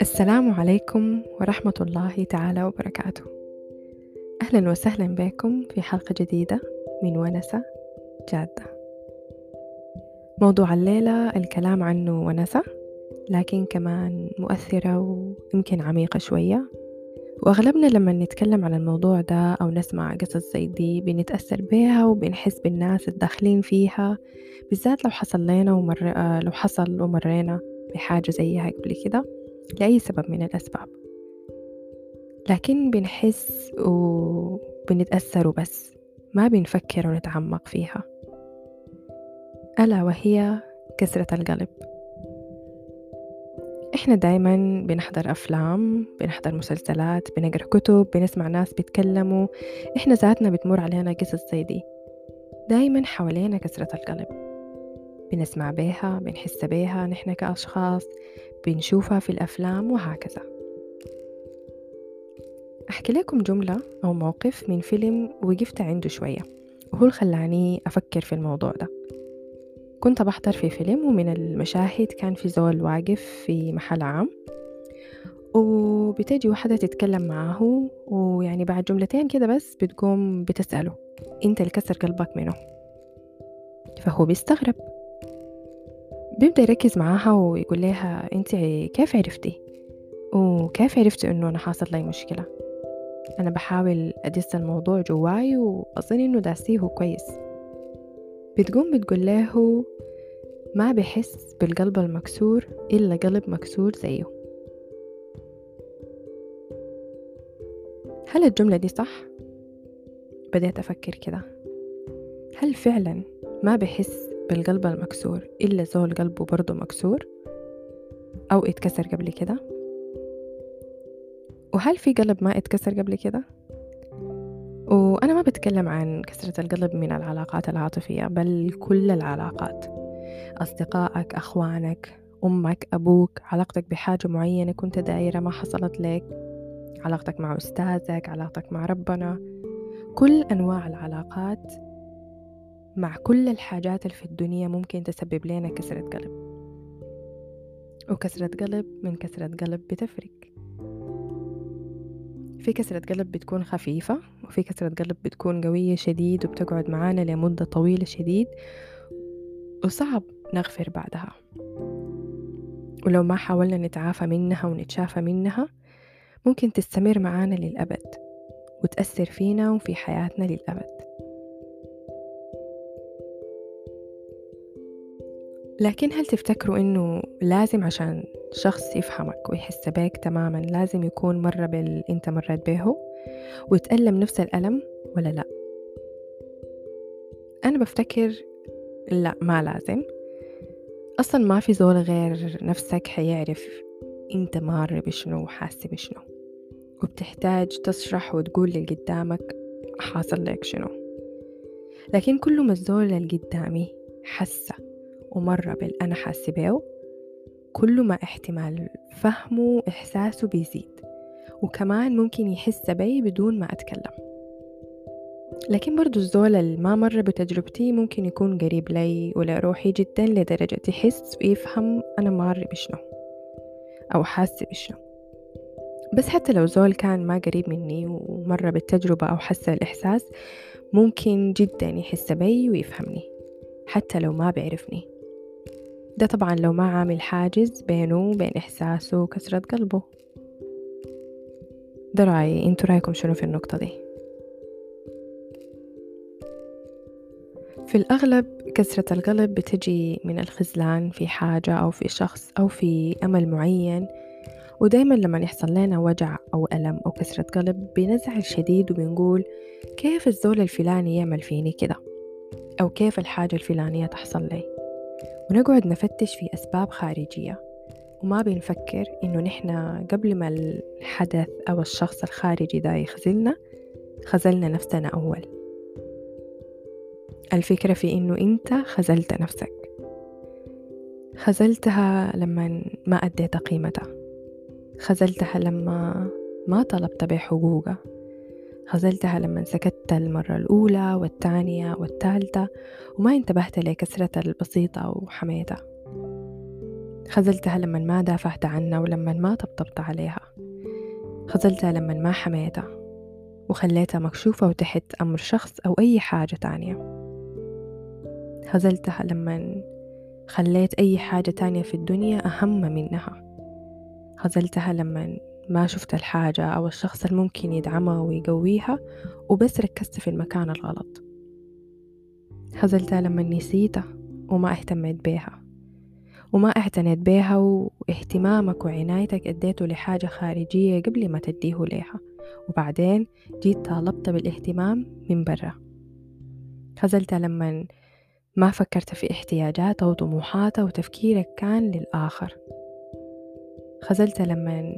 السلام عليكم ورحمة الله تعالى وبركاته. أهلا وسهلا بكم في حلقة جديدة من ونسة جادة. موضوع الليلة الكلام عنه ونسة لكن كمان مؤثرة ويمكن عميقة شوية. وأغلبنا لما نتكلم عن الموضوع ده أو نسمع قصص زي دي بنتأثر بيها وبنحس بالناس الداخلين فيها بالذات لو حصل لنا ومر... لو حصل ومرينا بحاجة زيها قبل كده لأي سبب من الأسباب. لكن بنحس وبنتأثر وبس ما بنفكر ونتعمق فيها. ألا وهي كسرة القلب. إحنا دايما بنحضر أفلام بنحضر مسلسلات بنقرأ كتب بنسمع ناس بيتكلموا. إحنا ذاتنا بتمر علينا قصص زي دي. دايما حوالينا كسرة القلب. بنسمع بيها بنحس بيها نحن كأشخاص بنشوفها في الأفلام وهكذا. أحكي لكم جملة أو موقف من فيلم وقفت عنده شوية وهو اللي خلاني أفكر في الموضوع ده. كنت بحضر في فيلم ومن المشاهد كان في زول واقف في محل عام وبتجي واحدة تتكلم معاه ويعني بعد جملتين كده بس بتقوم بتسأله أنت اللي كسر قلبك منه؟ فهو بيستغرب. بيبدأ يركز معاها ويقول لها أنت كيف عرفتي؟ وكيف عرفتي إنه أنا حاصل لي مشكلة؟ أنا بحاول أدس الموضوع جواي وأظن إنه داسيه كويس. بتقوم بتقول له ما بحس بالقلب المكسور إلا قلب مكسور زيه. هل الجملة دي صح؟ بدأت أفكر كده. هل فعلا ما بحس بالقلب المكسور إلا زول قلبه برضه مكسور؟ أو اتكسر قبل كده؟ وهل في قلب ما اتكسر قبل كده؟ وأنا ما بتكلم عن كسرة القلب من العلاقات العاطفية بل كل العلاقات. أصدقائك أخوانك أمك أبوك علاقتك بحاجة معينة كنت دايرة ما حصلت لك علاقتك مع أستاذك علاقتك مع ربنا. كل أنواع العلاقات مع كل الحاجات اللي في الدنيا ممكن تسبب لنا كسرة قلب. وكسرة قلب من كسرة قلب بتفرق. في كسرة قلب بتكون خفيفة وفي كسرة قلب بتكون قوية شديد وبتقعد معانا لمدة طويلة شديد. وصعب نغفر بعدها. ولو ما حاولنا نتعافى منها ونتشافى منها ممكن تستمر معانا للأبد وتأثر فينا وفي حياتنا للأبد. لكن هل تفتكروا إنه لازم عشان شخص يفهمك ويحس بيك تماما لازم يكون مرة باللي أنت مريت بيه وتألم نفس الألم ولا لا؟ أنا بفتكر لا ما لازم. أصلا ما في زول غير نفسك حيعرف أنت مار بشنو وحاسة بشنو وبتحتاج تشرح وتقول اللي قدامك حاصل لك شنو. لكن كل ما الزول اللي قدامي حسه ومر بالأنا حاسة بيه كل ما احتمال فهمه وإحساسه بيزيد وكمان ممكن يحس بي بدون ما أتكلم. لكن برضو الزول اللي ما مر بتجربتي ممكن يكون قريب لي ولروحي جدا لدرجة يحس ويفهم أنا مار بشنو أو حاسة بشنو. بس حتى لو زول كان ما قريب مني ومر بالتجربة أو حس الإحساس ممكن جدا يحس بي ويفهمني حتى لو ما بيعرفني. ده طبعا لو ما عامل حاجز بينه وبين إحساسه وكسرة قلبه. ده رأيي. انتو رأيكم شنو في النقطة دي؟ في الأغلب كسرة القلب بتجي من الخزلان في حاجة أو في شخص أو في أمل معين. ودايما لما يحصل لنا وجع أو ألم أو كسرة قلب بنزعل شديد وبنقول كيف الزول الفلاني يعمل فيني كده؟ أو كيف الحاجة الفلانية تحصل لي؟ ونقعد نفتش في أسباب خارجية. وما بنفكر إنه نحن قبل ما الحدث أو الشخص الخارجي ده يخزلنا خزلنا نفسنا أول. الفكرة في إنه أنت خزلت نفسك. خزلتها لما ما أديت قيمتها. خزلتها لما ما طلبت بحقوقها خذلتها لما سكت المرة الأولى والثانية والثالثة وما انتبهت لكسرتها البسيطة وحميتها خذلتها لما ما دافعت عنها ولما ما طبطبت عليها. خذلتها لما ما حميتها. وخليتها مكشوفة وتحت أمر شخص أو أي حاجة تانية. خذلتها لما خليت أي حاجة تانية في الدنيا أهم منها. خذلتها لما ما شفت الحاجة أو الشخص الممكن يدعمها ويقويها وبس ركزت في المكان الغلط. خذلتها لما نسيتها وما اهتميت بيها. وما اعتنيت بيها واهتمامك وعنايتك أديته لحاجة خارجية قبل ما تديه ليها. وبعدين جيت طالبت بالاهتمام من برا. خذلتها لما ما فكرت في احتياجاتها وطموحاتها وتفكيرك كان للآخر. خذلتها لما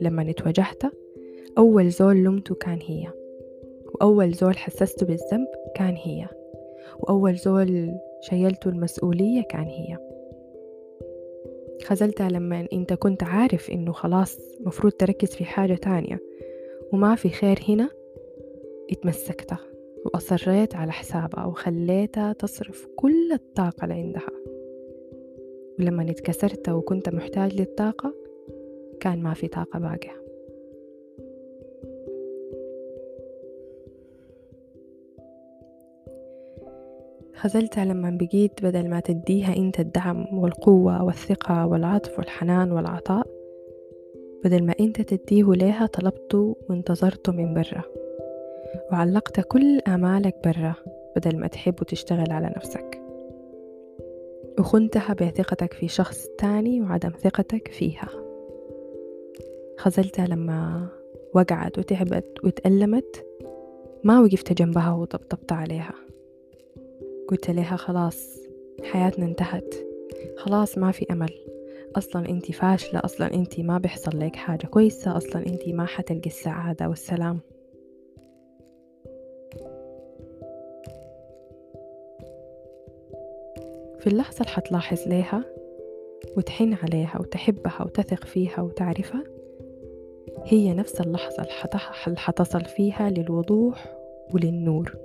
لما اتوجهت. أول زول لومته كان هي وأول زول حسسته بالذنب كان هي وأول زول شيلته المسؤولية كان هي. خذلتها لما أنت كنت عارف إنه خلاص مفروض تركز في حاجة تانية وما في خير هنا اتمسكتها وأصريت على حسابها وخليتها تصرف كل الطاقة اللي عندها. ولما اتكسرت وكنت محتاج للطاقة كان ما في طاقة باقية. خذلتها لما بقيت بدل ما تديها أنت الدعم والقوة والثقة والعطف والحنان والعطاء بدل ما أنت تديه ليها طلبته وانتظرته من برا. وعلقت كل آمالك برا بدل ما تحب وتشتغل على نفسك. وخنتها بثقتك في شخص تاني وعدم ثقتك فيها. خذلتها لما وقعت وتعبت وتألمت ما وقفت جنبها وطبطبت عليها. قلت لها خلاص حياتنا انتهت. خلاص ما في أمل. أصلا أنت فاشلة أصلا أنت ما بيحصل لك حاجة كويسة أصلا أنت ما حتلقي السعادة والسلام. في اللحظة اللي حتلاحظ ليها وتحن عليها وتحبها وتثق فيها وتعرفها هي نفس اللحظة اللي حتصل فيها للوضوح وللنور.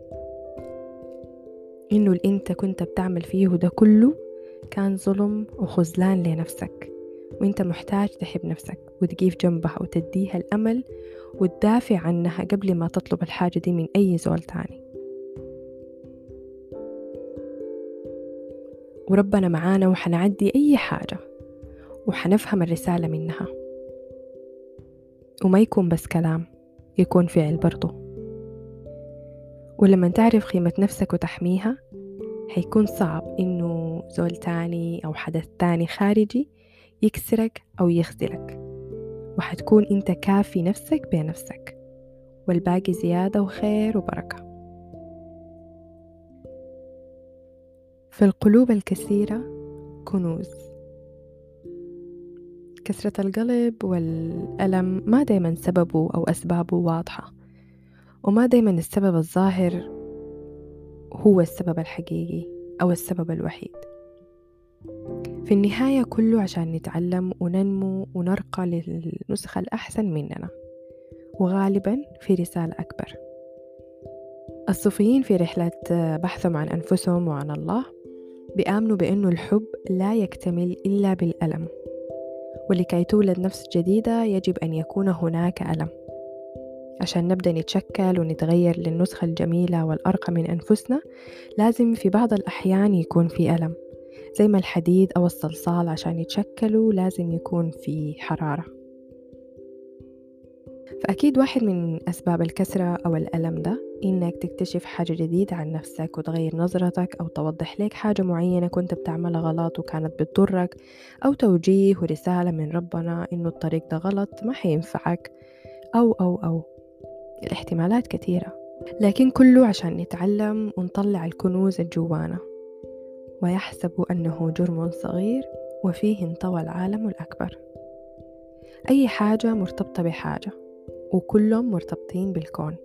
إنه اللي أنت كنت بتعمل فيه ده كله كان ظلم وخذلان لنفسك وأنت محتاج تحب نفسك وتقيف جنبها وتديها الأمل وتدافع عنها قبل ما تطلب الحاجة دي من أي زول تاني. وربنا معانا وحنعدي أي حاجة وحنفهم الرسالة منها. وما يكون بس كلام يكون فعل برضو. ولما تعرف قيمة نفسك وتحميها حيكون صعب إنه زول تاني أو حدث تاني خارجي يكسرك أو يخذلك. وحتكون أنت كافي نفسك بنفسك. والباقي زيادة وخير وبركة. في القلوب الكثيرة كنوز. كسرة القلب والألم ما دايما سببه أو أسبابه واضحة وما دايما السبب الظاهر هو السبب الحقيقي أو السبب الوحيد. في النهاية كله عشان نتعلم وننمو ونرقى للنسخة الأحسن مننا وغالبا في رسالة أكبر. الصوفيين في رحلة بحثهم عن أنفسهم وعن الله بيآمنوا بأنه الحب لا يكتمل إلا بالألم ولكي تولد نفس جديدة يجب أن يكون هناك ألم. عشان نبدأ نتشكل ونتغير للنسخة الجميلة والأرقى من أنفسنا لازم في بعض الأحيان يكون في ألم. زي ما الحديد أو الصلصال عشان يتشكلوا لازم يكون في حرارة. فأكيد واحد من أسباب الكسرة أو الألم ده إنك تكتشف حاجة جديدة عن نفسك وتغير نظرتك أو توضح لك حاجة معينة كنت بتعملها غلط وكانت بتضرك أو توجيه ورسالة من ربنا إنه الطريق ده غلط ما حينفعك أو أو أو. الاحتمالات كثيرة لكن كله عشان نتعلم ونطلع الكنوز الجوانا. ويحسب أنه جرم صغير وفيه انطوى العالم الأكبر. أي حاجة مرتبطة بحاجة. وكلهم مرتبطين بالكون.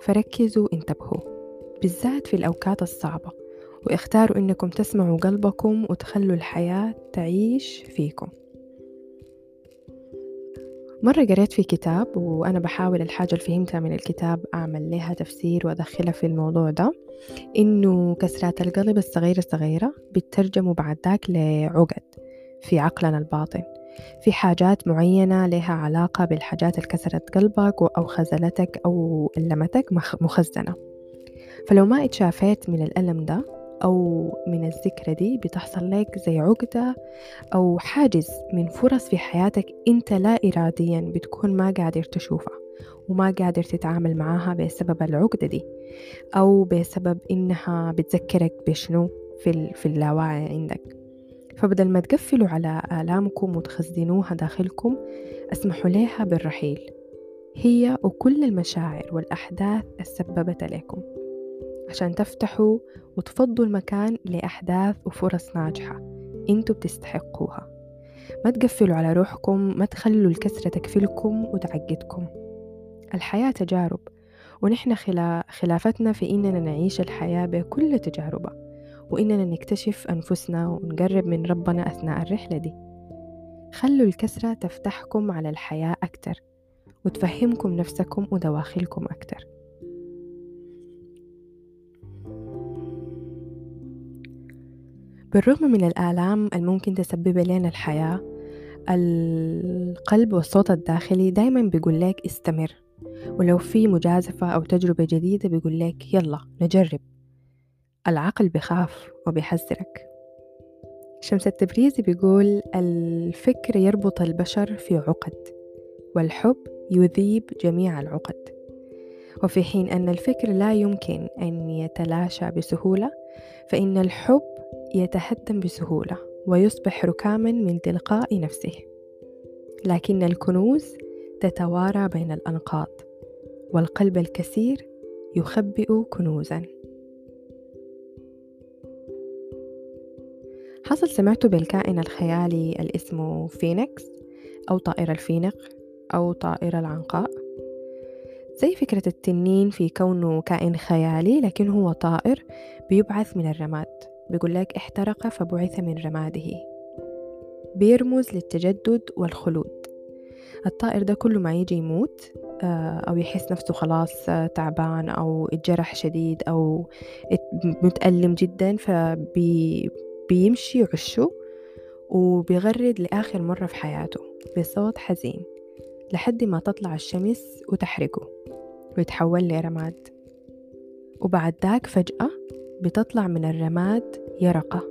فركزوا انتبهوا بالذات في الأوقات الصعبة واختاروا إنكم تسمعوا قلبكم وتخلوا الحياة تعيش فيكم. مرة قريت في كتاب وأنا بحاول الحاجة اللي فهمتها من الكتاب أعمل لها تفسير وأدخلها في الموضوع ده إنه كسرات القلب الصغيرة الصغيرة بتترجموا بعد ذاك لعقد في عقلنا الباطن. في حاجات معينة لها علاقة بالحاجات اللي كسرت قلبك أو خزلتك أو ألمتك مخزنة. فلو ما اتشافيت من الألم ده أو من الذكرى دي بتحصل لك زي عقدة أو حاجز من فرص في حياتك أنت لا إراديا بتكون ما قادر تشوفها وما قادر تتعامل معاها بسبب العقدة دي أو بسبب إنها بتذكرك بشنو في, في اللاواعي عندك. فبدل ما تقفلوا على آلامكم وتخزنوها داخلكم أسمحوا لها بالرحيل. هي وكل المشاعر والأحداث السببت لكم عشان تفتحوا وتفضوا المكان لأحداث وفرص ناجحة أنتوا بتستحقوها. ما تقفلوا على روحكم ما تخلوا الكسرة تكفلكم وتعقدكم. الحياة تجارب ونحن خلافتنا في إننا نعيش الحياة بكل تجاربها. وإننا نكتشف أنفسنا ونقرب من ربنا أثناء الرحلة دي. خلوا الكسرة تفتحكم على الحياة أكتر وتفهمكم نفسكم ودواخلكم أكتر. بالرغم من الآلام الممكن تسبب لنا الحياة القلب والصوت الداخلي دايما بيقول لك استمر ولو في مجازفة أو تجربة جديدة بيقول لك يلا نجرب. العقل بخاف وبيحذرك. شمس التبريزي بيقول الفكر يربط البشر في عقد والحب يذيب جميع العقد. وفي حين أن الفكر لا يمكن أن يتلاشى بسهولة فإن الحب يتهدم بسهولة ويصبح ركاما من تلقاء نفسه. لكن الكنوز تتوارى بين الأنقاض والقلب الكثير يخبئ كنوزا. حصل سمعت بالكائن الخيالي اللي اسمه فينيكس أو طائر الفينق أو طائر العنقاء. زي فكرة التنين في كونه كائن خيالي لكن هو طائر بيبعث من الرماد بيقول لك احترق فبعث من رماده. بيرمز للتجدد والخلود. الطائر ده كل ما يجي يموت آه، أو يحس نفسه خلاص آه، تعبان أو اتجرح شديد أو متألم جدا فبيمشي يعشه وبيغرد لآخر مرة في حياته بصوت حزين لحد ما تطلع الشمس وتحرقه ويتحول لرماد. وبعد ذاك فجأة بتطلع من الرماد يرقة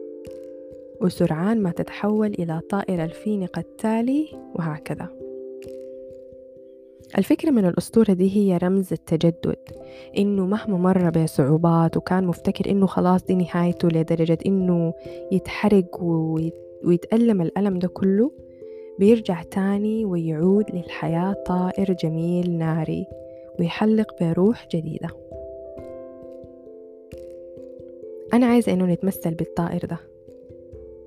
وسرعان ما تتحول إلى طائر الفينق التالي وهكذا. الفكرة من الأسطورة دي هي رمز التجدد إنه مهما مر بصعوبات وكان مفتكر إنه خلاص دي نهايته لدرجة إنه يتحرق ويتألم الألم ده كله بيرجع تاني ويعود للحياة طائر جميل ناري ويحلق بروح جديدة. أنا عايزة إنه نتمثل بالطائر ده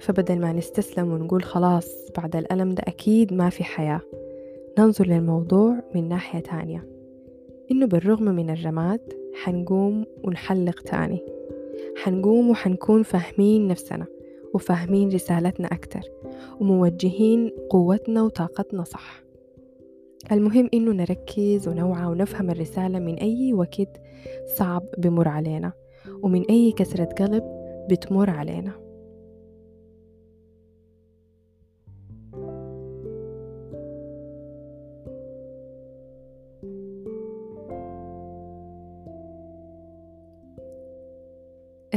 فبدل ما نستسلم ونقول خلاص بعد الألم ده أكيد ما في حياة. ننظر للموضوع من ناحية تانية. إنه بالرغم من الرماد حنقوم ونحلق تاني. حنقوم وحنكون فاهمين نفسنا وفاهمين رسالتنا أكتر وموجهين قوتنا وطاقتنا صح. المهم إنه نركز ونوعى ونفهم الرسالة من أي وقت صعب بمر علينا ومن أي كسرة قلب بتمر علينا.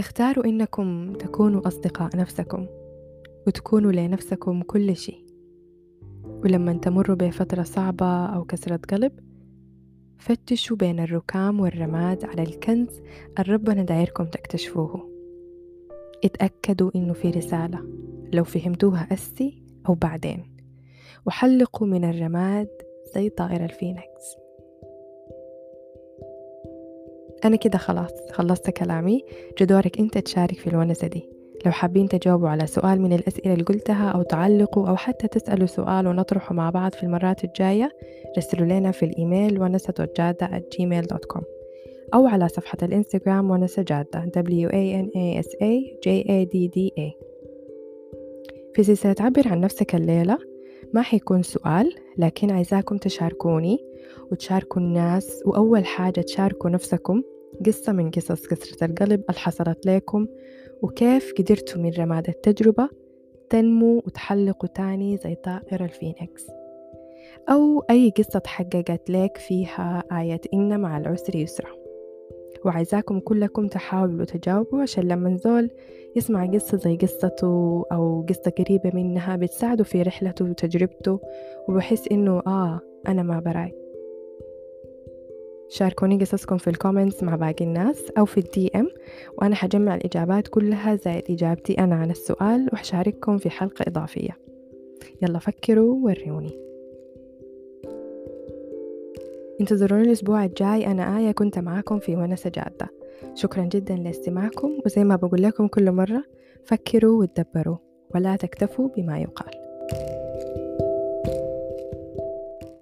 اختاروا إنكم تكونوا أصدقاء نفسكم وتكونوا لنفسكم كل شيء. ولما تمروا بفترة صعبة أو كسرة قلب فتشوا بين الركام والرماد على الكنز اللي ربنا دايركم تكتشفوه. اتأكدوا إنه في رسالة لو فهمتوها أسي أو بعدين. وحلقوا من الرماد زي طائر الفينكس أنا كده خلاص خلصت كلامي. جدورك أنت تشارك في الونسة دي. لو حابين تجاوبوا على سؤال من الأسئلة اللي قلتها أو تعلقوا أو حتى تسألوا سؤال ونطرحه مع بعض في المرات الجاية رسلوا لنا في الإيميل ونسة جادة at gmail.com أو على صفحة الإنستغرام ونسة جادة w a n a s a j a d d a. في سلسلة عبر عن نفسك الليلة ما حيكون سؤال لكن عايزاكم تشاركوني وتشاركوا الناس وأول حاجة تشاركوا نفسكم قصة من قصص كسرة القلب اللي حصلت لكم وكيف قدرتوا من رماد التجربة تنمو وتحلقوا تاني زي طائر الفينيكس. أو أي قصة تحققت لك فيها آية إن مع العسر يسرا. وعايزاكم كلكم تحاولوا تجاوبوا عشان لما زول يسمع قصة زي قصته أو قصة قريبة منها بتساعده في رحلته وتجربته وبحس إنه آه أنا ما براي. شاركوني قصصكم في ال comments مع باقي الناس أو في ال DM وأنا حجمع الإجابات كلها زائد إجابتي أنا عن السؤال وحشارككم في حلقة إضافية. يلا فكروا وروني. انتظروني الأسبوع الجاي. أنا آية كنت معاكم في ونسة جادة. شكرا جدا لاستماعكم وزي ما بقول لكم كل مرة فكروا وتدبروا ولا تكتفوا بما يقال.